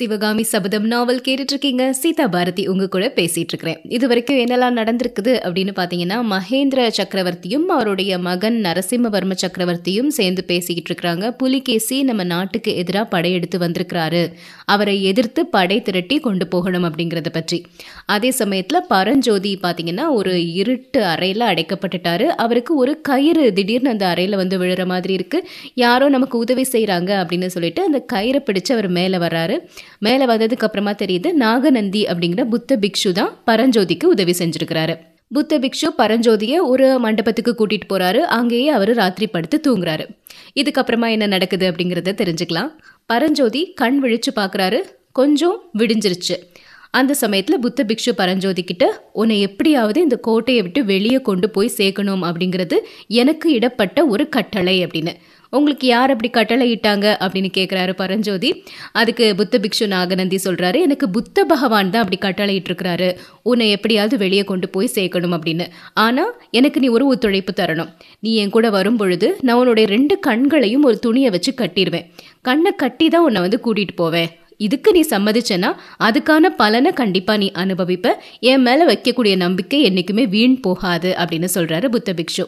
சிவகாமி சபதம் நாவல் கேட்டுட்டு இருக்கீங்க சீதா பாரதி உங்க கூட பேசிட்டு இருக்கிறேன் இது வரைக்கும் என்னெல்லாம் நடந்திருக்குது அப்படின்னு பாத்தீங்கன்னா மகேந்திர சக்கரவர்த்தியும் அவருடைய மகன் நரசிம்மவர்ம சக்கரவர்த்தியும் சேர்ந்து பேசிக்கிட்டு இருக்கிறாங்க புலிகேசி நம்ம நாட்டுக்கு எதிராக படையெடுத்து வந்திருக்கிறாரு. அவரை எதிர்த்து படை திரட்டி கொண்டு போகணும் அப்படிங்கிறத பற்றி. அதே சமயத்துல பரஞ்சோதி பாத்தீங்கன்னா ஒரு இருட்டு அறையில அடைக்கப்பட்டுட்டாரு. அவருக்கு ஒரு கயிறு திடீர்னு அந்த அறையில வந்து விழுற மாதிரி இருக்கு. யாரோ நமக்கு உதவி செய்கிறாங்க அப்படின்னு சொல்லிட்டு அந்த கயிறை பிடிச்சு அவர் மேலே வர்றாரு. மேலே வந்ததுக்கு அப்புறமா தெரியுது நாகநந்தி அப்படிங்கிற புத்த பிக்ஷு தான் பரஞ்சோதிக்கு உதவி செஞ்சிருக்கிறாரு. புத்த பிக்ஷு பரஞ்சோதியை ஒரு மண்டபத்துக்கு கூட்டிட்டு போறாரு. அங்கேயே அவர் ராத்திரி படுத்து தூங்குறாரு. இதுக்கப்புறமா என்ன நடக்குது அப்படிங்கிறத தெரிஞ்சுக்கலாம். பரஞ்சோதி கண் விழிச்சு பார்க்கறாரு கொஞ்சம் விடிஞ்சிருச்சு. அந்த சமயத்தில் புத்த பிக்ஷு பரஞ்சோதி கிட்ட உன்னை எப்படியாவது இந்த கோட்டையை விட்டு வெளியே கொண்டு போய் சேர்க்கணும் அப்படிங்கிறது எனக்கு இடப்பட்ட ஒரு கட்டளை அப்படின்னு. உங்களுக்கு யார் அப்படி கட்டளை இட்டாங்க அப்படின்னு கேட்குறாரு பரஞ்சோதி. அதுக்கு புத்த பிக்ஷு நாகநந்தி சொல்கிறாரு எனக்கு புத்த பகவான் தான் அப்படி கட்டளை இட்டிருக்கிறாரு உன்னை எப்படியாவது வெளியே கொண்டு போய் சேர்க்கணும் அப்படின்னு. ஆனால் எனக்கு நீ ஒரு ஒத்துழைப்பு தரணும். நீ என் கூட வரும் பொழுது நான் உன்னுடைய ரெண்டு கண்களையும் ஒரு துணியை வச்சு கட்டிடுவேன். கண்ணை கட்டி தான் உன்னை வந்து கூட்டிகிட்டு போவேன். இதுக்கு நீ சம்மதிச்சேன்னா அதுக்கான பலனை கண்டிப்பாக நீ அனுபவிப்ப. என் மேலே வைக்கக்கூடிய நம்பிக்கை என்றைக்குமே வீண் போகாது அப்படின்னு சொல்கிறாரு புத்த பிக்ஷு.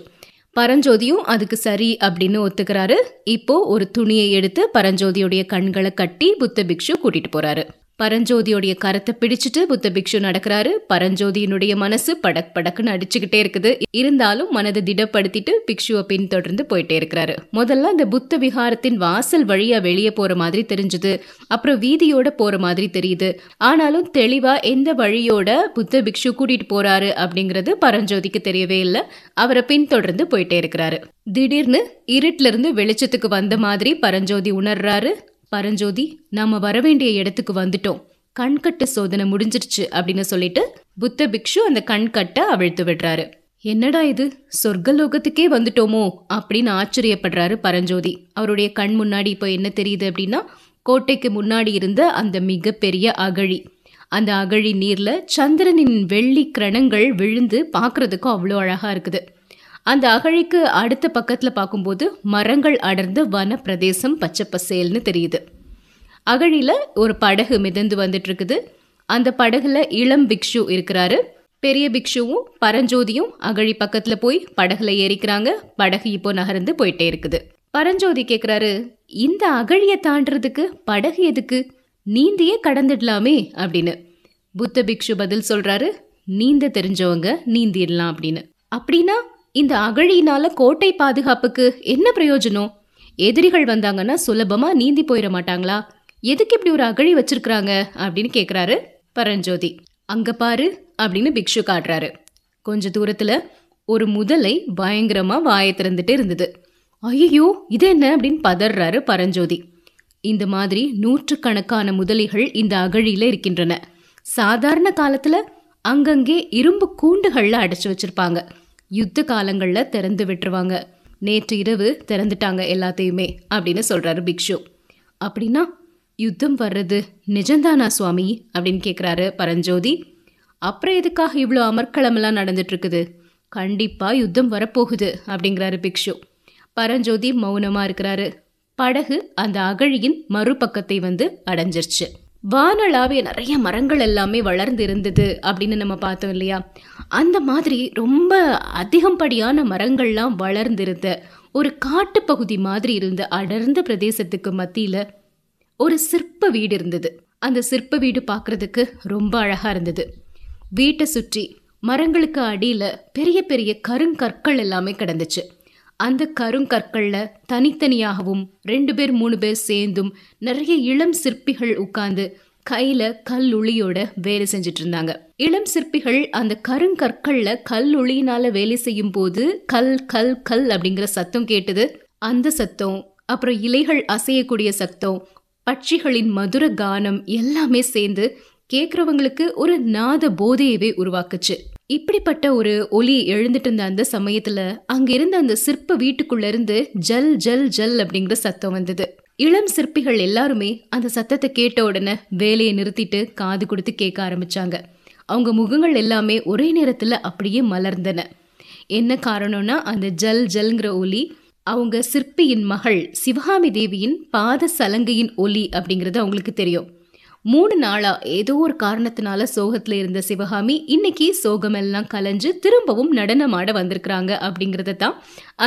பரஞ்சோதியும் அதுக்கு சரி அப்படின்னு ஒத்துக்கிறாரு. இப்போ ஒரு துணியை எடுத்து பரஞ்சோதியுடைய கண்களை கட்டி புத்த பிக்ஷு கூட்டிட்டு போறாரு. பரஞ்சோதியோடைய கரத்தை பிடிச்சிட்டு புத்த பிக்ஷு நடக்கிறாரு. பரஞ்சோதியினுடைய மனசு படக் படக்குன்னு அடிச்சுக்கிட்டே இருக்குது. இருந்தாலும் மனதை திடப்படுத்திட்டு பிக்ஷுவை பின்தொடர்ந்து போயிட்டே இருக்கிறாரு. முதல்ல அந்த புத்த விகாரத்தின் வாசல் வழியா வெளியே போற மாதிரி தெரிஞ்சது. அப்புறம் வீதியோட போற மாதிரி தெரியுது. ஆனாலும் தெளிவா எந்த வழியோட புத்த பிக்ஷு கூட்டிட்டு போறாரு அப்படிங்கிறது பரஞ்சோதிக்கு தெரியவே இல்லை. அவரை பின்தொடர்ந்து போயிட்டே இருக்கிறாரு. திடீர்னு இருட்டிலிருந்து வெளிச்சத்துக்கு வந்த மாதிரி பரஞ்சோதி உணர்றாரு. பரஞ்சோதி நாம வரவேண்டிய இடத்துக்கு வந்துட்டோம். கண்கட்டு சோதனை முடிஞ்சிருச்சு அப்படின்னு சொல்லிட்டு புத்த பிக்ஷு அந்த கண்கட்டை அவிழ்த்து விடுறாரு. என்னடா இது? சொர்க்கலோகத்துக்கே வந்துட்டோமோ? அப்படின்னு ஆச்சரியப்படுறாரு பரஞ்சோதி. அவருடைய கண் முன்னாடி இப்போ என்ன தெரியுது அப்படின்னா கோட்டைக்கு முன்னாடி இருந்த அந்த மிகப்பெரிய அகழி. அந்த அகழி நீர்ல சந்திரனின் வெள்ளி கிரணங்கள் விழுந்து பார்க்குறதுக்கும் அவ்வளோ அழகா இருக்குது. அந்த அகழிக்கு அடுத்த பக்கத்தில் பார்க்கும்போது மரங்கள் அடர்ந்த வன பிரதேசம் பச்சை பசேல்னு தெரியுது. அகழியில் ஒரு படகு மிதந்து வந்துட்டுருக்குது. அந்த படகுல இளம் பிக்ஷு இருக்கிறாரு. பெரிய பிக்ஷுவும் பரஞ்சோதியும் அகழி பக்கத்தில் போய் படகுல ஏறிக்கிறாங்க. படகு இப்போ நகர்ந்து போயிட்டே இருக்குது. பரஞ்சோதி கேட்குறாரு இந்த அகழியை தாண்டறதுக்கு படகு எதுக்கு? நீந்தியே கடந்துடலாமே அப்படின்னு. புத்த பிக்ஷு பதில் சொல்கிறாரு நீந்த தெரிஞ்சவங்க நீந்திடலாம் அப்படின்னு. அப்படின்னா இந்த அகழியினால கோட்டை பாதுகாப்புக்கு என்ன பிரயோஜனம்? எதிரிகள் வந்தாங்கன்னா சுலபமா நீந்தி போயிட மாட்டாங்களா? எதுக்கு இப்படி ஒரு அகழி வச்சிருக்கிறாங்க? அப்படின்னு கேக்குறாரு பரஞ்சோதி. அங்க பாரு அப்படின்னு பிக்ஷு காட்டுறாரு. கொஞ்ச தூரத்துல ஒரு முதலை பயங்கரமா வாயை திறந்துட்டு இருந்தது. ஐயோ இது என்ன அப்படின்னு பதறாரு பரஞ்சோதி. இந்த மாதிரி நூற்றுக்கணக்கான முதலைகள் இந்த அகழியில இருக்கின்றன. சாதாரண காலத்துல அங்கங்கே இரும்பு கூண்டுகள்ல அடைச்சு வச்சிருப்பாங்க. யுத்த காலங்களில் திறந்து விட்டுருவாங்க. நேற்று இரவு திறந்துட்டாங்க எல்லாத்தையுமே அப்படின்னு சொல்கிறாரு பிக்ஷு. அப்படின்னா யுத்தம் வர்றது நிஜந்தானா சுவாமி? அப்படின்னு கேட்குறாரு பரஞ்சோதி. அப்புறம் எதுக்காக இவ்வளோ அமர்க்களமெல்லாம் நடந்துட்டுருக்குது? கண்டிப்பாக யுத்தம் வரப்போகுது அப்படிங்கிறாரு பிக்ஷு. பரஞ்சோதி மௌனமாக இருக்கிறாரு. படகு அந்த அகழியின் மறுபக்கத்தை வந்து அடைஞ்சிருச்சு. வானளாவிய நிறைய மரங்கள் எல்லாமே வளர்ந்து இருந்தது அப்படின்னு நம்ம பார்த்தோம் இல்லையா? அந்த மாதிரி ரொம்ப அதிகப்படியான மரங்கள்லாம் வளர்ந்திருந்த ஒரு காட்டுப்பகுதி மாதிரி இருந்த அடர்ந்த பிரதேசத்துக்கு மத்தியில் ஒரு சிற்ப வீடு இருந்தது. அந்த சிற்ப வீடு பார்க்கறதுக்கு ரொம்ப அழகாக இருந்தது. வீட்டை சுற்றி மரங்களுக்கு அடியில் பெரிய பெரிய கருங்கற்கள் எல்லாமே கிடந்துச்சு. அந்த கருங்கற்கள்ல தனித்தனியாகவும் ரெண்டு பேர் மூணு பேர் சேர்ந்தும் நிறைய இளம் சிற்பிகள் உட்கார்ந்து கையில கல்லுளியோட வேலை செஞ்சுட்டு இருந்தாங்க இளம் சிற்பிகள் அந்த கருங்கற்கள்ல கல்லுளியினால வேலை செய்யும் போது கல் கல் கல் அப்படிங்கிற சத்தம் கேட்டது. அந்த சத்தம் அப்புறம் இலைகள் அசையக்கூடிய சத்தம் பட்சிகளின் மதுர கானம் எல்லாமே சேர்ந்து கேட்குறவங்களுக்கு ஒரு நாத போதையவே உருவாக்குச்சு. இப்படிப்பட்ட ஒரு ஒலி எழுந்துட்டு இருந்த அந்த சமயத்துல அங்க இருந்த அந்த சிற்ப வீட்டுக்குள்ள இருந்து ஜல் ஜல் ஜல் அப்படிங்கிற சத்தம் வந்தது. இளம் சிற்பிகள் எல்லாருமே அந்த சத்தத்தை கேட்ட உடனே வேலையை நிறுத்திட்டு காது கொடுத்து கேட்க ஆரம்பிச்சாங்க. அவங்க முகங்கள் எல்லாமே ஒரே நேரத்துல அப்படியே மலர்ந்தன. என்ன காரணம்னா அந்த ஜல் ஜல்ங்கிற ஒலி அவங்க சிற்பியின் மகள் சிவகாமி தேவியின் பாத சலங்கையின் ஒலி அப்படிங்கிறது அவங்களுக்கு தெரியும். மூணு நாளா ஏதோ ஒரு காரணத்தினால சோகத்துல இருந்த சிவகாமி இன்னைக்கு சோகமெல்லாம் கலைஞ்சு திரும்பவும் நடனமாட வந்திருக்கிறாங்க அப்படிங்கறத தான்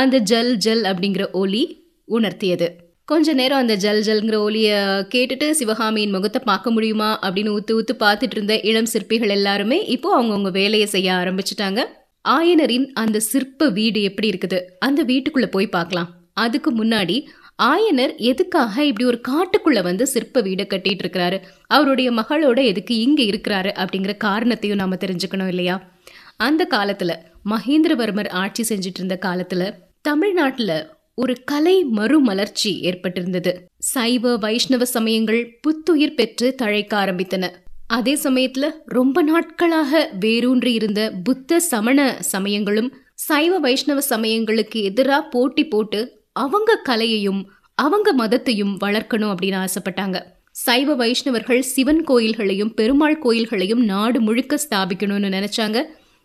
அந்த ஜல் ஜல் அப்படிங்கிற ஒலி உணர்த்தியது. கொஞ்ச நேரம் அந்த ஜல் ஜல்ங்கிற ஒலியை கேட்டுட்டு சிவகாமியின் முகத்தை பார்க்க முடியுமா அப்படின்னு ஊத்து ஊத்து பார்த்துட்டு இருந்த இளம் சிற்பிகள் எல்லாருமே இப்போ அவங்கவுங்க வேலையை செய்ய ஆரம்பிச்சிட்டாங்க. ஆயனரின் அந்த சிற்ப வீடு எப்படி இருக்குது? அந்த வீட்டுக்குள்ள போய் பார்க்கலாம். அதுக்கு முன்னாடி ஆயனர் எதுக்காக இப்படி ஒரு காட்டுக்குள்ள வந்து சிற்ப வீடை கட்டிட்டு இருக்கிறாரு? அவருடைய மகளோட எதுக்கு இங்க இருக்கிறாரு அப்படிங்கிற காரணத்தையும் நாம தெரிஞ்சுக்கணும் இல்லையா? அந்த காலத்துல மகேந்திரவர்மர் ஆட்சி செஞ்சிட்டு இருந்த காலத்துல தமிழ்நாட்டுல ஒரு கலை மறுமலர்ச்சி ஏற்பட்டிருந்தது. சைவ வைஷ்ணவ சமயங்கள் புத்துயிர் பெற்று தழைக்க ஆரம்பித்தன. அதே சமயத்துல ரொம்ப நாட்களாக வேரூன்றி இருந்த புத்த சமண சமயங்களும் சைவ வைஷ்ணவ சமயங்களுக்கு எதிராக போட்டி போட்டு அவங்க கலையையும் அவங்க மதத்தையும் வளர்க்கணும் அப்படின்னு ஆசைப்பட்டாங்க. சைவ வைஷ்ணவர்கள் சிவன் கோயில்களையும் பெருமாள் கோயில்களையும் நாடு முழுக்க ஸ்தாபிக்கணும்னு நினைச்சாங்க.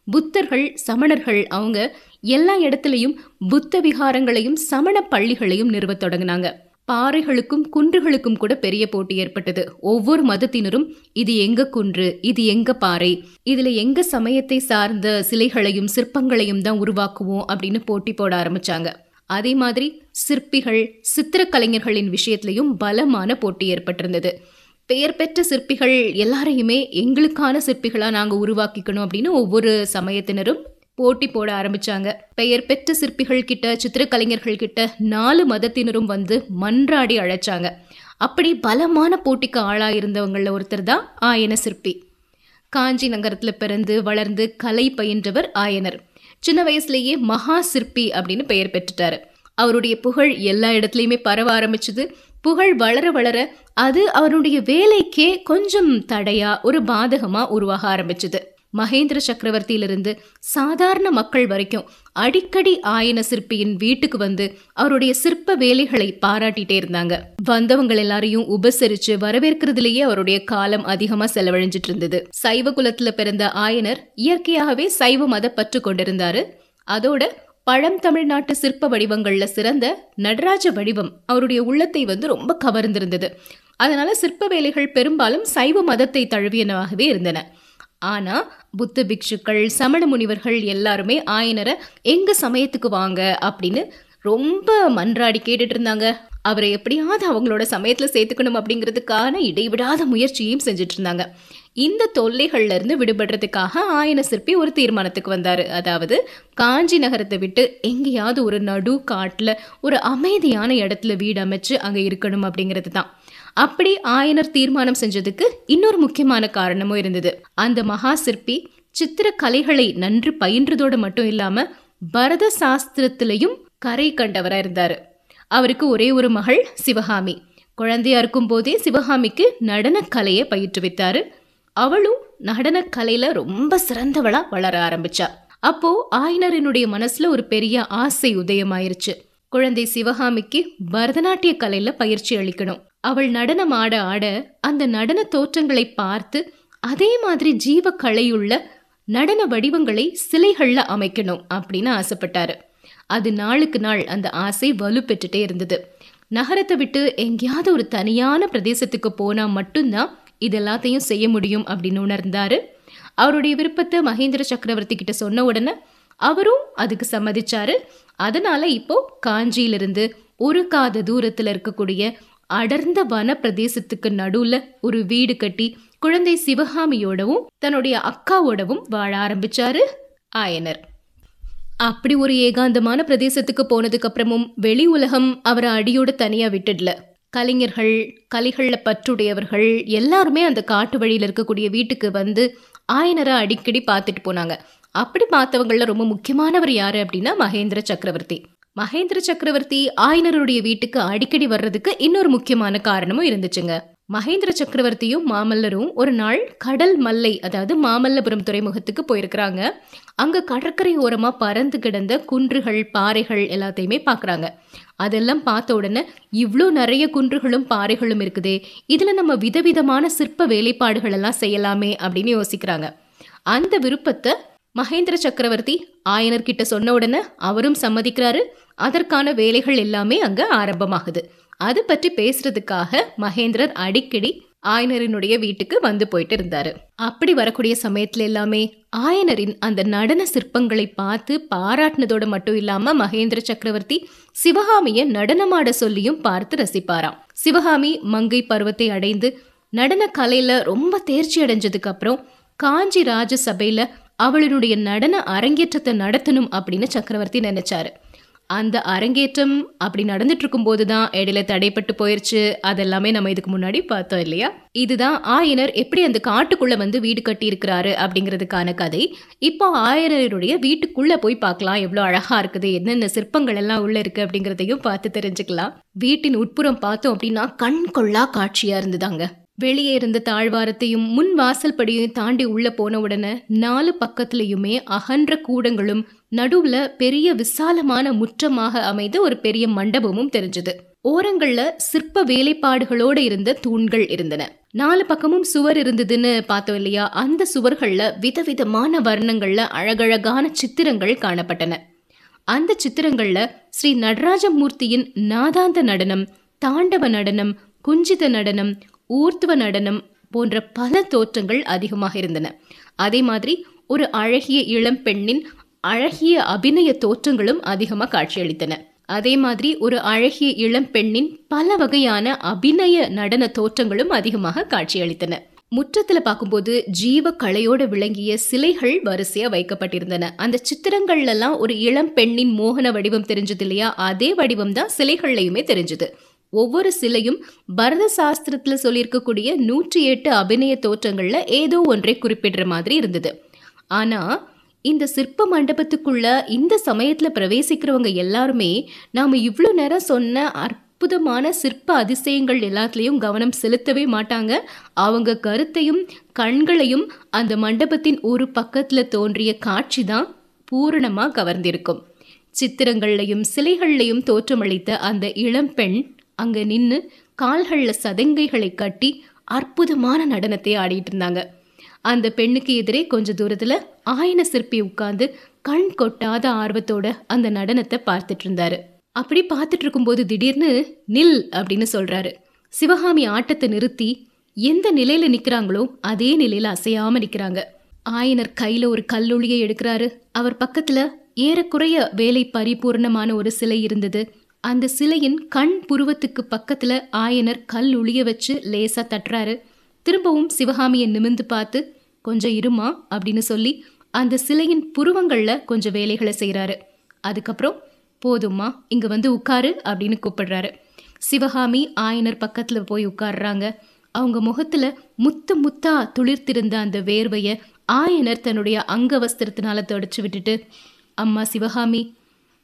புத்தர்கள் சமணர்கள் அவங்க எல்லா இடத்துலையும் புத்த விகாரங்களையும் சமண பள்ளிகளையும் நிறுவத் தொடங்கினாங்க. பாறைகளுக்கும் குன்றுகளுக்கும் கூட பெரிய போட்டி ஏற்பட்டது. ஒவ்வொரு மதத்தினரும் இது எங்க குன்று இது எங்க பாறை இதுல எங்க சமயத்தை சார்ந்த சிலைகளையும் சிற்பங்களையும் தான் உருவாக்குவோம் அப்படின்னு போட்டி போட ஆரம்பிச்சாங்க. அதே மாதிரி சிற்பிகள் சித்திரக்கலைஞர்களின் விஷயத்திலையும் பலமான போட்டி ஏற்பட்டிருந்தது. பெயர் பெற்ற சிற்பிகள் எல்லாரையுமே எங்களுக்கான சிற்பிகளாக நாங்கள் உருவாக்கிக்கணும் அப்படின்னு ஒவ்வொரு சமயத்தினரும் போட்டி போட ஆரம்பிச்சாங்க. பெயர் பெற்ற சிற்பிகள் கிட்ட சித்திரக்கலைஞர்கள் கிட்ட நாலு மதத்தினரும் வந்து மன்றாடி அழைச்சாங்க. அப்படி பலமான போட்டிக்கு ஆளாக இருந்தவங்களில் ஒருத்தர் தான் ஆயன சிற்பி. காஞ்சி நகரத்தில் பிறந்து வளர்ந்து கலை பயின்றவர் ஆயனர். சின்ன வயசுலேயே மகா சிற்பி அப்படின்னு பெயர் பெற்றுட்டாரு. அவருடைய புகழ் எல்லா இடத்துலையுமே பரவ ஆரம்பிச்சது. புகழ் வளர வளர அது அவருடைய வேலைக்கே கொஞ்சம் தடையா ஒரு பாதகமா உருவாக ஆரம்பிச்சது. மகேந்திர சக்கரவர்த்தியிலிருந்து சாதாரண மக்கள் வரைக்கும் அடிக்கடி ஆயன சிற்பியின் வீட்டுக்கு வந்து அவருடைய சிற்ப வேலைகளை பாராட்டிட்டே இருந்தாங்க. வந்தவங்க எல்லாரையும் உபசரிச்சு வரவேற்கிறதுலயே அவருடைய காலம் அதிகமா செலவழிஞ்சிட்டு இருந்தது. சைவ குலத்துல பிறந்த ஆயனர் இயற்கையாகவே சைவ மத பற்று கொண்டிருந்தாரு. அதோட பழம் தமிழ்நாட்டு சிற்ப வடிவங்கள்ல சிறந்த நடராஜ வடிவம் அவருடைய உள்ளத்தை வந்து ரொம்ப கவர்ந்திருந்தது. அதனால சிற்ப வேலைகள் பெரும்பாலும் சைவ மதத்தை தழுவியனவாகவே இருந்தன. ஆனால் புத்த பிக்ஷுக்கள் சமண முனிவர்கள் எல்லாருமே ஆயனரை எங்கள் சமயத்துக்கு வாங்க? அப்படின்னு ரொம்ப மன்றாடி கேட்டுட்டு இருந்தாங்க. அவரை எப்படியாவது அவங்களோட சமயத்தில் சேர்த்துக்கணும் அப்படிங்கிறதுக்கான இடைவிடாத முயற்சியையும் செஞ்சுட்டு இருந்தாங்க. இந்த தொல்லைகள்ல இருந்து விடுபடுறதுக்காக ஆயன சிற்பி ஒரு தீர்மானத்துக்கு வந்தார். அதாவது காஞ்சி நகரத்தை விட்டு எங்கேயாவது ஒரு நடு காட்டில் ஒரு அமைதியான இடத்துல வீடு அமைச்சு அங்கே இருக்கணும் அப்படிங்கிறது தான் அப்படி ஆயனர் தீர்மானம் செஞ்சதுக்கு இன்னொரு முக்கியமான காரணமும் இருந்தது. அந்த மகா சிற்பி சித்திர கலைகளை நன்று பயின்றதோடு மட்டும் இல்லாம பரத சாஸ்திரத்திலையும் கரை கண்டவரா இருந்தாரு. அவருக்கு ஒரே ஒரு மகள் சிவகாமி. குழந்தையா இருக்கும் போதே சிவகாமிக்கு நடனக்கலையை பயிற்றுவித்தாரு. அவளும் நடனக்கலையில ரொம்ப சிறந்தவளா வளர ஆரம்பிச்சா. அப்போ ஆயனரினுடைய மனசுல ஒரு பெரிய ஆசை உதயமாயிருச்சு. குழந்தை சிவகாமிக்கு பரதநாட்டிய கலையில பயிற்சி அளிக்கணும். அவள் நடனம் ஆட ஆட அந்த நடன தோற்றங்களை பார்த்து அதே மாதிரி ஜீவ கலையுள்ள நடன வடிவங்களை சிலைகளில் அமைக்கணும் அப்படின்னு ஆசைப்பட்டாரு. அது நாளுக்கு நாள் அந்த ஆசை வலுப்பெற்றுட்டே இருந்தது. நகரத்தை விட்டு எங்கேயாவது ஒரு தனியான பிரதேசத்துக்கு போனால் மட்டும்தான் இது எல்லாத்தையும் செய்ய முடியும் அப்படின்னு உணர்ந்தாரு. அவருடைய விருப்பத்தை மகேந்திர சக்கரவர்த்தி கிட்ட சொன்ன உடனே அவரும் அதுக்கு சம்மதிச்சாரு. அதனால இப்போ காஞ்சியிலிருந்து ஒரு காத தூரத்தில் இருக்கக்கூடிய அடர்ந்த வன பிரதேசத்துக்கு நடுவுல ஒரு வீடு கட்டி குழந்தை சிவகாமியோடவும் தன்னுடைய அக்காவோடவும் வாழ ஆரம்பிச்சாரு ஆயனர். அப்படி ஒரு ஏகாந்தமான பிரதேசத்துக்கு போனதுக்கு அப்புறமும் வெளி உலகம் அவரை அடியோட தனியா விட்டுடல. கலைஞர்கள் கலைகளில் பற்றுடையவர்கள் எல்லாருமே அந்த காட்டு வழியில் இருக்கக்கூடிய வீட்டுக்கு வந்து ஆயனரை அடிக்கடி பார்த்துட்டு போனாங்க. அப்படி பார்த்தவங்களில் ரொம்ப முக்கியமானவர் யார் அப்படின்னா மகேந்திர சக்கரவர்த்தி. மகேந்திர சக்கரவர்த்தி ஆயனருடைய வீட்டுக்கு அடிக்கடி வர்றதுக்கு இன்னொரு முக்கியமான காரணமும் இருந்துச்சுங்க. மகேந்திர சக்கரவர்த்தியும் மாமல்லரும் ஒரு நாள் கடல் மல்லை அதாவது மாமல்லபுரம் துறைமுகத்துக்கு போயிருக்கிறாங்க. அங்க கடற்கரை ஓரமா பறந்து கிடந்த குன்றுகள் பாறைகள் எல்லாத்தையுமே பார்க்குறாங்க அதெல்லாம் பார்த்த உடனே இவ்வளோ நிறைய குன்றுகளும் பாறைகளும் இருக்குதே இதுல நம்ம விதவிதமான சிற்ப வேலைப்பாடுகள் எல்லாம் செய்யலாமே அப்படின்னு யோசிக்கிறாங்க. அந்த விருப்பத்தை மகேந்திர சக்கரவர்த்தி ஆயனர்கிட்ட சொன்ன உடனே அவரும் சம்மதிக்கிறாரு. அதற்கான வேலைகள் எல்லாமே அங்க ஆரம்பமாகுது. அது பற்றி பேசுறதுக்காக மகேந்திரர் அடிக்கடி ஆயனரினுடைய வீட்டுக்கு வந்து போயிட்டு இருந்தாரு. அப்படி வரக்கூடிய சமயத்துல எல்லாமே ஆயனரின் அந்த நடன சிற்பங்களை பார்த்து பாராட்டினதோட மட்டும் இல்லாம மகேந்திர சக்கரவர்த்தி சிவகாமிய நடனமாட சொல்லியும் பார்த்து ரசிப்பாராம். சிவகாமி மங்கை பருவத்தை அடைந்து நடன கலையில ரொம்ப தேர்ச்சி அடைஞ்சதுக்கு அப்புறம் காஞ்சி ராஜ சபையில அவளுடைய நடன அரங்கேற்றத்தை நடத்தணும் அப்படின்னு சக்கரவர்த்தி நினைச்சாரு. அந்த அரங்கேற்றம் அப்படி நடந்துட்டு இருக்கும்போது தான் இடையில தடைப்பட்டு போயிருச்சு. அதெல்லாமே நம்ம இதுக்கு முன்னாடி பார்த்தோம் இல்லையா? இதுதான் ஆயனர் எப்படி அந்த காட்டுக்குள்ள வந்து வீடு கட்டி இருக்கிறாரு அப்படிங்கிறதுக்கான கதை. இப்போ ஆயனருடைய வீட்டுக்குள்ள போய் பார்க்கலாம். எவ்வளோ அழகா இருக்குது. என்னென்ன சிற்பங்கள் எல்லாம் உள்ள இருக்கு அப்படிங்கிறதையும் பார்த்து தெரிஞ்சுக்கலாம். வீட்டின் உட்புறம் பார்த்தோம் அப்படின்னா கண் கொள்ளா காட்சியா இருந்ததாங்க. வெளியே இருந்த தாழ்வாரத்தையும் முன் வாசல் படியையும் தாண்டி உள்ள போன உடனே நாலு பக்கத்துலயுமே அகன்ற கூடங்களும் நடுவுல பெரிய விசாலமான முற்றமாக அமைந்த ஒரு பெரிய மண்டபமும் தெரிஞ்சது. ஓரங்கள்ல சிற்ப வேலைப்பாடுகளோட இருந்த தூண்கள் இருந்தன. நாலு பக்கமும் சுவர் இருந்ததுன்னு பார்த்தோம் இல்லையா? அந்த சுவர்கள்ல விதவிதமான வர்ணங்கள்ல அழகழகான சித்திரங்கள் காணப்பட்டன. அந்த சித்திரங்கள்ல ஸ்ரீ நடராஜமூர்த்தியின் நாதாந்த நடனம் தாண்டவ நடனம் குஞ்சித நடனம் ஊர்த்துவ நடனம் போன்ற பல தோற்றங்கள் அதிகமாக இருந்தன. அதே மாதிரி ஒரு அழகிய இளம் பெண்ணின் அழகிய அபிநய தோற்றங்களும் அதிகமாக காட்சியளித்தன. அதே மாதிரி ஒரு அழகிய இளம் பெண்ணின் பல வகையான அபிநய நடன தோற்றங்களும் அதிகமாக காட்சியளித்தன. முற்றத்தில் பார்க்கும்போது ஜீவ கலையோடு விளங்கிய சிலைகள் வரிசையாக வைக்கப்பட்டிருந்தன. அந்த சித்திரங்கள்லாம் ஒரு இளம் பெண்ணின் மோகன வடிவம் தெரிஞ்சது இல்லையா? அதே வடிவம் தான் சிலைகள்லையுமே தெரிஞ்சது. ஒவ்வொரு சிலையும் பரத சாஸ்திரத்தில் சொல்லியிருக்கக்கூடிய நூற்றி எட்டு அபிநய தோற்றங்களில் ஏதோ ஒன்றை குறிப்பிடுற மாதிரி இருந்தது. ஆனால் இந்த சிற்ப மண்டபத்துக்குள்ள இந்த சமயத்தில் பிரவேசிக்கிறவங்க எல்லாருமே நாம் இவ்வளோ நேரம் சொன்ன அற்புதமான சிற்ப அதிசயங்கள் எல்லாத்துலேயும் கவனம் செலுத்தவே மாட்டாங்க. அவங்க கருத்தையும் கண்களையும் அந்த மண்டபத்தின் ஒரு பக்கத்தில் தோன்றிய காட்சி தான் பூரணமாக கவர்ந்திருக்கும். சித்திரங்கள்லையும் சிலைகள்லையும் தோற்றமளித்த அந்த இளம்பெண் அங்கே நின்று கால்களில் சதங்கைகளை கட்டி அற்புதமான நடனத்தை ஆடிட்டு இருந்தாங்க. அந்த பெண்ணுக்கு எதிரே கொஞ்ச தூரத்தில் ஆயன சிற்பி உட்கார்ந்து கண் கொட்டாத ஆர்வத்தோட அந்த நடனத்தை பார்த்துட்டு இருந்தாரு. அப்படி பார்த்துட்டு இருக்கும்போது திடீர்னு நில் அப்படின்னு சொல்றாரு. சிவகாமி ஆட்டத்தை நிறுத்தி எந்த நிலையில நிக்கிறாங்களோ அதே நிலையில அசையாம நிக்கிறாங்க. ஆயனர் கையில ஒரு கல்லொழியை எடுக்கிறாரு. அவர் பக்கத்துல ஏறக்குறைய வேலை பரிபூர்ணமான ஒரு சிலை இருந்தது. அந்த சிலையின் கண் புருவத்துக்கு பக்கத்துல ஆயனர் கல் உளிய வச்சு லேசா தட்டுறாரு. திரும்பவும் சிவகாமியை நிமிந்து பார்த்து கொஞ்சம் இருமா? அப்படின்னு சொல்லி அந்த சிலையின் புருவங்கள்ல கொஞ்சம் வேலைகளை செய்கிறாரு அதுக்கப்புறம் போதும்மா இங்க வந்து உட்காரு அப்படின்னு கூப்பிடுறாரு. சிவகாமி ஆயனர் பக்கத்துல போய் உட்காடுறாங்க அவங்க முகத்துல முத்து முத்தா துளிர்த்திருந்த அந்த வேர்வைய ஆயனர் தன்னுடைய அங்க வஸ்திரத்தினால தொடச்சு விட்டுட்டு அம்மா சிவகாமி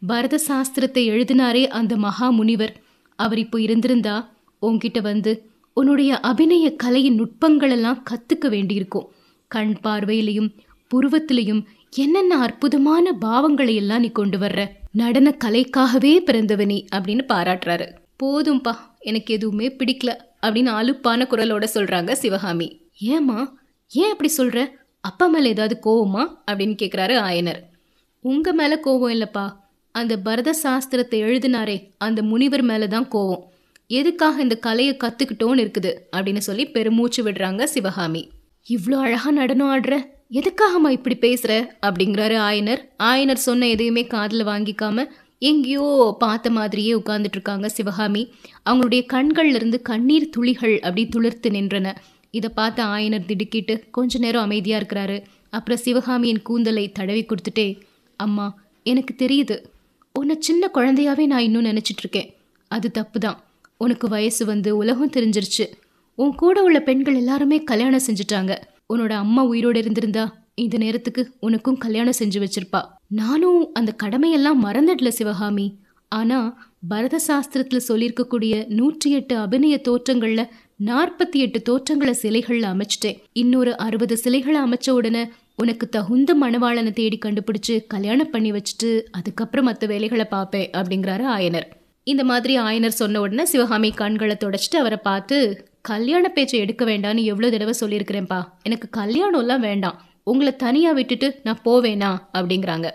பரத சாஸ்திரத்தை எழுதினாரே அந்த மகா முனிவர் அவர் இப்போ இருந்திருந்தா உன்கிட்ட வந்து உன்னுடைய அபிநய கலையின் நுட்பங்களெல்லாம் கற்றுக்க வேண்டியிருக்கும். கண் பார்வையிலையும் புருவத்திலையும் என்னென்ன அற்புதமான பாவங்களை எல்லாம் நீ கொண்டு வர்ற? நடன கலைக்காகவே பிறந்தவனி அப்படின்னு பாராட்டுறாரு. போதும்பா எனக்கு எதுவுமே பிடிக்கல அப்படின்னு அலுப்பான குரலோட சொல்றாங்க சிவகாமி. ஏமா ஏன் அப்படி சொல்ற? அப்பா மேல ஏதாவது கோவமா? அப்படின்னு கேக்குறாரு ஆயனர். உங்க மேல கோவம் இல்லப்பா. அந்த பரத சாஸ்திரத்தை எழுதினாரே அந்த முனிவர் மேலே தான் கோவம். எதுக்காக இந்த கலையை கற்றுக்கிட்டோன்னு இருக்குது அப்படின்னு சொல்லி பெருமூச்சு விடுறாங்க சிவகாமி. இவ்வளோ அழகாக நடனம் ஆடுற எதுக்காகம்மா இப்படி பேசுகிற அப்படிங்கிறாரு ஆயனர். ஆயனர் சொன்ன எதையுமே காதில் வாங்கிக்காம எங்கேயோ பார்த்த மாதிரியே உட்கார்ந்துட்டு இருக்காங்க சிவகாமி. அவங்களுடைய கண்கள்லேருந்து கண்ணீர் துளிகள் அப்படி துளிர்த்து நின்றன. இதை பார்த்து ஆயனர் திடுக்கிட்டு கொஞ்ச நேரம் அமைதியாக இருக்கிறாரு. அப்புறம் சிவகாமியின் கூந்தலை தடவி கொடுத்துட்டே அம்மா எனக்கு தெரியுது. உன்னை சின்ன குழந்தையாவே நான் இன்னும் நினச்சிட்டு இருக்கேன் அது தப்பு தான் உனக்கு வயசு வந்து உலகம் தெரிஞ்சிருச்சு. உன் கூட உள்ள பெண்கள் எல்லாருமே கல்யாணம் செஞ்சுட்டாங்க. உன்னோட அம்மா உயிரோடு இருந்திருந்தா இந்த நேரத்துக்கு உனக்கும் கல்யாணம் செஞ்சு வச்சிருப்பா. நானும் அந்த கடமையெல்லாம் மறந்துடல சிவகாமி. ஆனா பரத சாஸ்திரத்துல சொல்லியிருக்கக்கூடிய நூற்றி எட்டு அபிநய தோற்றங்கள்ல நாற்பத்தி எட்டு தோற்றங்களை சிலைகள்ல அமைச்சிட்டேன். இன்னொரு அறுபது சிலைகளை அமைச்ச உடனே உனக்கு தகுந்த மணவாளனை தேடி கண்டுபிடிச்சு கல்யாணம் பண்ணி வச்சுட்டு அதுக்கப்புறம் மற்ற வேலைகளை பார்ப்பேன் அப்படிங்கிறாரு ஆயனர். இந்த மாதிரி ஆயனர் சொன்ன உடனே சிவகாமி கண்களை தொடச்சிட்டு அவரை பார்த்து கல்யாண பேச்சை எடுக்க வேண்டாம்னு எவ்வளோ தடவை சொல்லியிருக்கிறேன்ப்பா. எனக்கு கல்யாணம்லாம் வேண்டாம். உங்களை தனியாக விட்டுட்டு நான் போவேனா? அப்படிங்கிறாங்க.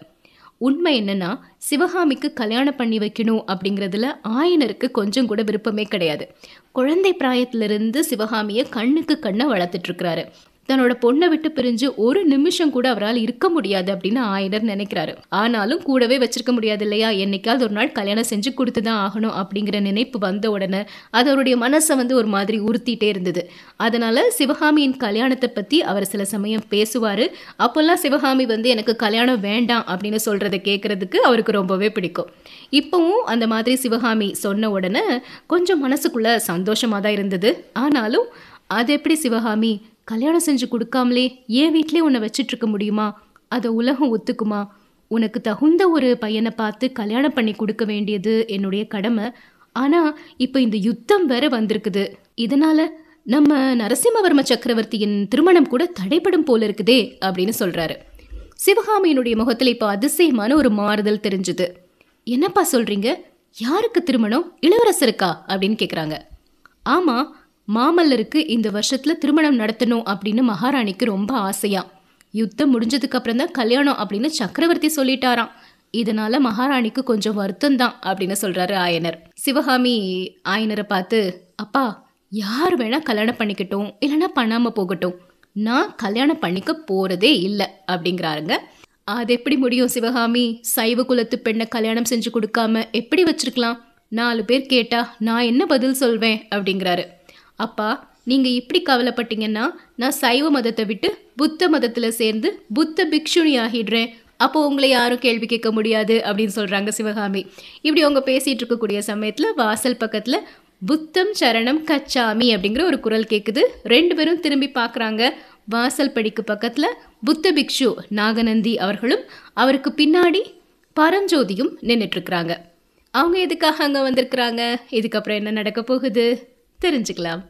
உண்மை என்னன்னா சிவகாமிக்கு கல்யாணம் பண்ணி வைக்கணும் அப்படிங்கிறதுல ஆயனருக்கு கொஞ்சம் கூட விருப்பமே கிடையாது. குழந்தை பிராயத்திலிருந்து சிவகாமியை கண்ணுக்கு கண்ணை வளர்த்துட்ருக்கிறாரு தன்னோட பொண்ணை விட்டு பிரிஞ்சு ஒரு நிமிஷம் கூட அவரால் இருக்க முடியாது அப்படின்னு ஆயனர் நினைக்கிறாரு. ஆனாலும் கூடவே வச்சிருக்க முடியாது இல்லையா? என்னைக்காவது ஒரு நாள் கல்யாணம் செஞ்சு கொடுத்து தான் ஆகணும் அப்படிங்கிற நினைப்பு வந்த உடனே அது அவருடைய மனசை வந்து ஒரு மாதிரி உறுத்திட்டே இருந்தது. அதனால சிவகாமியின் கல்யாணத்தை பத்தி அவர் சில சமயம் பேசுவார். அப்போல்லாம் சிவகாமி வந்து எனக்கு கல்யாணம் வேண்டாம் அப்படின்னு சொல்றதை கேட்கறதுக்கு அவருக்கு ரொம்பவே பிடிக்கும். இப்பவும் அந்த மாதிரி சிவகாமி சொன்ன உடனே கொஞ்சம் மனசுக்குள்ள சந்தோஷமா தான் இருந்தது. ஆனாலும் அது எப்படி சிவகாமி? கல்யாணம் செஞ்சு கொடுக்காமலே என் வீட்டிலே உன்னை வச்சிட்டு இருக்க முடியுமா? அதை உலகம் ஒத்துக்குமா? உனக்கு தகுந்த ஒரு பையனை பார்த்து கல்யாணம் பண்ணி கொடுக்க வேண்டியது என்னுடைய கடமை. ஆனால் இப்போ இந்த யுத்தம் வேற வந்திருக்குது. இதனால நம்ம நரசிம்மவர்ம சக்கரவர்த்தியின் திருமணம் கூட தடைப்படும் போல இருக்குதே அப்படின்னு சொல்றாரு. சிவகாமியினுடைய முகத்தில் இப்போ அதிசயமான ஒரு மாறுதல் தெரிஞ்சுது. என்னப்பா சொல்றீங்க? யாருக்கு திருமணம்? இளவரசருக்கா? அப்படின்னு கேட்குறாங்க ஆமாம் மாமல்லருக்கு இந்த வருஷத்தில் திருமணம் நடத்தணும் அப்படின்னு மகாராணிக்கு ரொம்ப ஆசையா. யுத்தம் முடிஞ்சதுக்கு அப்புறம் தான் கல்யாணம் அப்படின்னு சக்கரவர்த்தி சொல்லிட்டாராம். இதனால மகாராணிக்கு கொஞ்சம் வருத்தம் தான் அப்படின்னு சொல்றாரு ஆயனர். சிவகாமி ஆயனரை பார்த்து அப்பா யார் வேணா கல்யாணம் பண்ணிக்கட்டும் இல்லைன்னா பண்ணாம போகட்டும். நான் கல்யாணம் பண்ணிக்க போறதே இல்லை அப்படிங்கிறாருங்க. அது எப்படி முடியும் சிவகாமி? சைவ குலத்து பெண்ணை கல்யாணம் செஞ்சு கொடுக்காம எப்படி வச்சிருக்கலாம்? நாலு பேர் கேட்டா நான் என்ன பதில் சொல்வேன்? அப்படிங்கிறாரு. அப்பா நீங்கள் இப்படி கவலைப்பட்டீங்கன்னா நான் சைவ மதத்தை விட்டு புத்த மதத்தில் சேர்ந்து புத்த பிக்ஷுனி ஆகிடுறேன். அப்போ உங்களை யாரும் கேள்வி கேட்க முடியாது அப்படின்னு சொல்கிறாங்க சிவகாமி. இப்படி அவங்க பேசிகிட்டு இருக்கக்கூடிய சமயத்தில் வாசல் பக்கத்தில் புத்தம் சரணம் கச்சாமி அப்படிங்கிற ஒரு குரல் கேட்குது ரெண்டு பேரும் திரும்பி பார்க்குறாங்க வாசல் படிக்கு பக்கத்தில் புத்த பிக்ஷு நாகநந்தி அவர்களும் அவருக்கு பின்னாடி பரஞ்சோதியும் நின்றுட்டுருக்குறாங்க அவங்க எதுக்காக அங்கே வந்திருக்கிறாங்க? இதுக்கப்புறம் என்ன நடக்க போகுது? தெரிஞ்சுக்கலாம்.